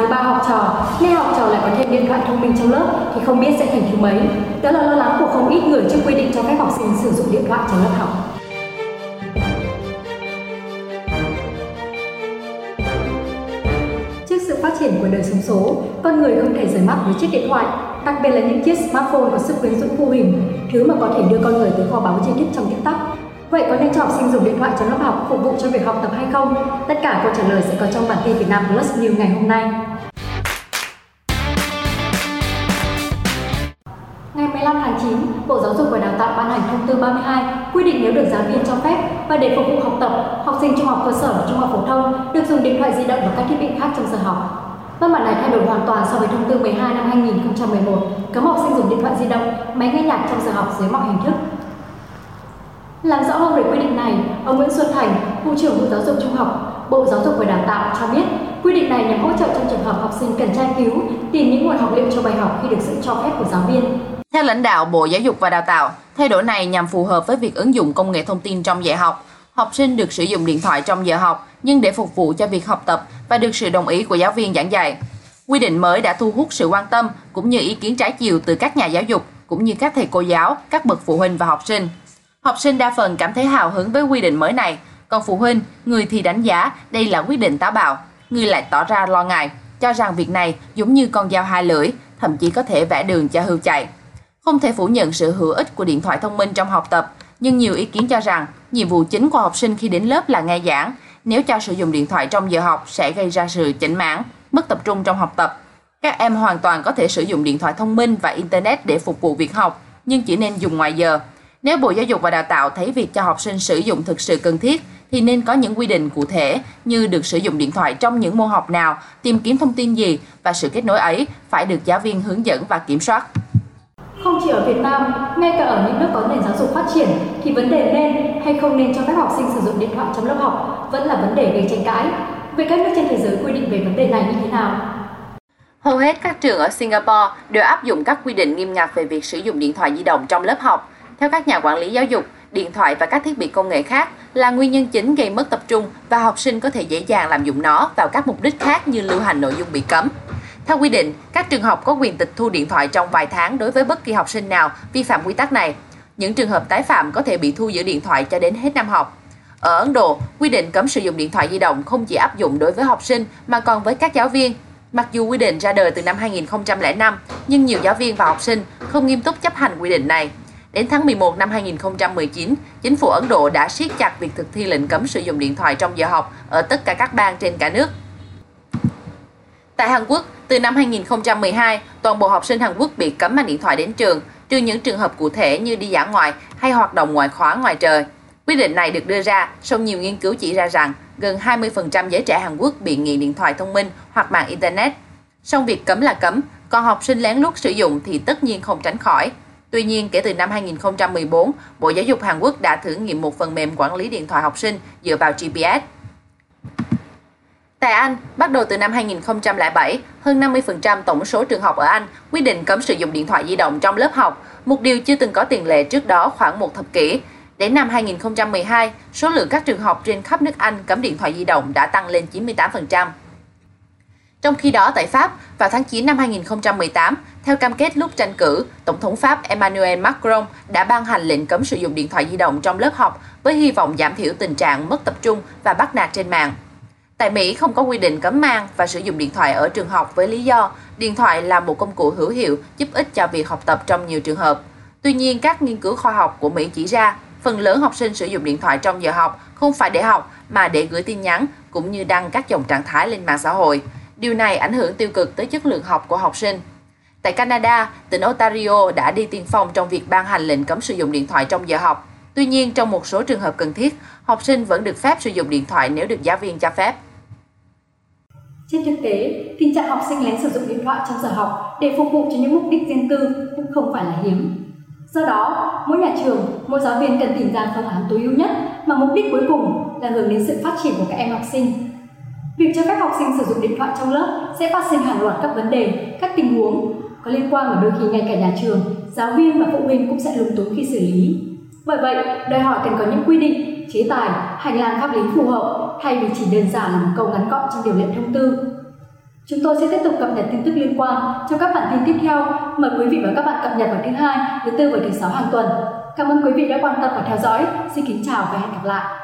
thứ ba học trò, nay học trò lại có thêm điện thoại thông minh trong lớp thì không biết sẽ thành thứ mấy. Đó là lo lắng của không ít người trước quy định cho phép học sinh sử dụng điện thoại trong lớp học. Trước sự phát triển của đời sống số, con người không thể rời mắt với chiếc điện thoại, đặc biệt là những chiếc smartphone có sức quyến rũ vô hình, thứ mà có thể đưa con người tới kho báu tri thức trong tích tắc. Vậy có nên cho học sinh dùng điện thoại trong lớp học phục vụ cho việc học tập hay không? Tất cả câu trả lời sẽ có trong bản tin Việt Nam Plus News ngày hôm nay. Ngày 15 tháng 9, Bộ Giáo dục và Đào tạo ban hành thông tư 32 quy định nếu được giáo viên cho phép và để phục vụ học tập, học sinh trung học cơ sở và trung học phổ thông được dùng điện thoại di động và các thiết bị khác trong giờ học. Văn bản này thay đổi hoàn toàn so với thông tư 12 năm 2011, cấm học sinh dùng điện thoại di động, máy nghe nhạc trong giờ học dưới mọi hình thức. Làm rõ hơn về quy định này, ông Nguyễn Xuân Thành, vụ trưởng vụ giáo dục trung học, Bộ Giáo dục và Đào tạo cho biết, quy định này nhằm hỗ trợ trong trường hợp học sinh cần tra cứu, tìm những nguồn học liệu cho bài học khi được sự cho phép của giáo viên. Theo lãnh đạo Bộ Giáo dục và Đào tạo, thay đổi này nhằm phù hợp với việc ứng dụng công nghệ thông tin trong dạy học. Học sinh được sử dụng điện thoại trong giờ học, nhưng để phục vụ cho việc học tập và được sự đồng ý của giáo viên giảng dạy. Quy định mới đã thu hút sự quan tâm cũng như ý kiến trái chiều từ các nhà giáo dục cũng như các thầy cô giáo, các bậc phụ huynh và học sinh. Học sinh đa phần cảm thấy hào hứng với quy định mới này, còn phụ huynh, người thì đánh giá đây là quyết định táo bạo, người lại tỏ ra lo ngại, cho rằng việc này giống như con dao hai lưỡi, thậm chí có thể vẽ đường cho hưu chạy. Không thể phủ nhận sự hữu ích của điện thoại thông minh trong học tập, nhưng nhiều ý kiến cho rằng nhiệm vụ chính của học sinh khi đến lớp là nghe giảng. Nếu cho sử dụng điện thoại trong giờ học sẽ gây ra sự chỉnh mãn, mất tập trung trong học tập. Các em hoàn toàn có thể sử dụng điện thoại thông minh và Internet để phục vụ việc học, nhưng chỉ nên dùng ngoài giờ. Nếu Bộ Giáo dục và Đào tạo thấy việc cho học sinh sử dụng thực sự cần thiết, thì nên có những quy định cụ thể như được sử dụng điện thoại trong những môn học nào, tìm kiếm thông tin gì và sự kết nối ấy phải được giáo viên hướng dẫn và kiểm soát. Không chỉ ở Việt Nam, ngay cả ở những nước có nền giáo dục phát triển thì vấn đề nên hay không nên cho phép học sinh sử dụng điện thoại trong lớp học vẫn là vấn đề gây tranh cãi. Vậy các nước trên thế giới quy định về vấn đề này như thế nào? Hầu hết các trường ở Singapore đều áp dụng các quy định nghiêm ngặt về việc sử dụng điện thoại di động trong lớp học. Theo các nhà quản lý giáo dục, điện thoại và các thiết bị công nghệ khác là nguyên nhân chính gây mất tập trung và học sinh có thể dễ dàng làm dụng nó vào các mục đích khác như lưu hành nội dung bị cấm. Theo quy định, các trường học có quyền tịch thu điện thoại trong vài tháng đối với bất kỳ học sinh nào vi phạm quy tắc này. Những trường hợp tái phạm có thể bị thu giữ điện thoại cho đến hết năm học. Ở Ấn Độ, quy định cấm sử dụng điện thoại di động không chỉ áp dụng đối với học sinh mà còn với các giáo viên. Mặc dù quy định ra đời từ năm 2005, nhưng nhiều giáo viên và học sinh không nghiêm túc chấp hành quy định này. Đến tháng 11 năm 2019, chính phủ Ấn Độ đã siết chặt việc thực thi lệnh cấm sử dụng điện thoại trong giờ học ở tất cả các bang trên cả nước. Tại Hàn Quốc, từ năm 2012, toàn bộ học sinh Hàn Quốc bị cấm mang điện thoại đến trường, trừ những trường hợp cụ thể như đi dã ngoại hay hoạt động ngoại khóa ngoài trời. Quyết định này được đưa ra sau nhiều nghiên cứu chỉ ra rằng gần 20% giới trẻ Hàn Quốc bị nghiện điện thoại thông minh hoặc mạng Internet. Song việc cấm là cấm, còn học sinh lén lút sử dụng thì tất nhiên không tránh khỏi. Tuy nhiên, kể từ năm 2014, Bộ Giáo dục Hàn Quốc đã thử nghiệm một phần mềm quản lý điện thoại học sinh dựa vào GPS. Tại Anh, bắt đầu từ năm 2007, hơn 50% tổng số trường học ở Anh quy định cấm sử dụng điện thoại di động trong lớp học, một điều chưa từng có tiền lệ trước đó khoảng một thập kỷ. Đến năm 2012, số lượng các trường học trên khắp nước Anh cấm điện thoại di động đã tăng lên 98%. Trong khi đó tại Pháp, vào tháng 9 năm 2018, theo cam kết lúc tranh cử, Tổng thống Pháp Emmanuel Macron đã ban hành lệnh cấm sử dụng điện thoại di động trong lớp học với hy vọng giảm thiểu tình trạng mất tập trung và bắt nạt trên mạng. Tại Mỹ không có quy định cấm mang và sử dụng điện thoại ở trường học với lý do điện thoại là một công cụ hữu hiệu giúp ích cho việc học tập trong nhiều trường hợp. Tuy nhiên, các nghiên cứu khoa học của Mỹ chỉ ra phần lớn học sinh sử dụng điện thoại trong giờ học không phải để học mà để gửi tin nhắn cũng như đăng các dòng trạng thái lên mạng xã hội. Điều này ảnh hưởng tiêu cực tới chất lượng học của học sinh. Tại Canada, tỉnh Ontario đã đi tiên phong trong việc ban hành lệnh cấm sử dụng điện thoại trong giờ học. Tuy nhiên, trong một số trường hợp cần thiết, học sinh vẫn được phép sử dụng điện thoại nếu được giáo viên cho phép. Trên thực tế, tình trạng học sinh lén sử dụng điện thoại trong giờ học để phục vụ cho những mục đích riêng tư cũng không phải là hiếm. Do đó, mỗi nhà trường, mỗi giáo viên cần tìm ra phương án tối ưu nhất mà mục đích cuối cùng là hướng đến sự phát triển của các em học sinh. Việc cho phép học sinh sử dụng điện thoại trong lớp sẽ phát sinh hàng loạt các vấn đề, các tình huống có liên quan và đôi khi ngay cả nhà trường, giáo viên và phụ huynh cũng sẽ lúng túng khi xử lý. Bởi vậy, đòi hỏi cần có những quy định, chế tài, hành lang pháp lý phù hợp thay vì chỉ đơn giản là một câu ngắn gọn trong điều lệ thông tư. Chúng tôi sẽ tiếp tục cập nhật tin tức liên quan trong các bản tin tiếp theo. Mời quý vị và các bạn cập nhật vào thứ hai, thứ tư và thứ sáu hàng tuần. Cảm ơn quý vị đã quan tâm và theo dõi. Xin kính chào và hẹn gặp lại.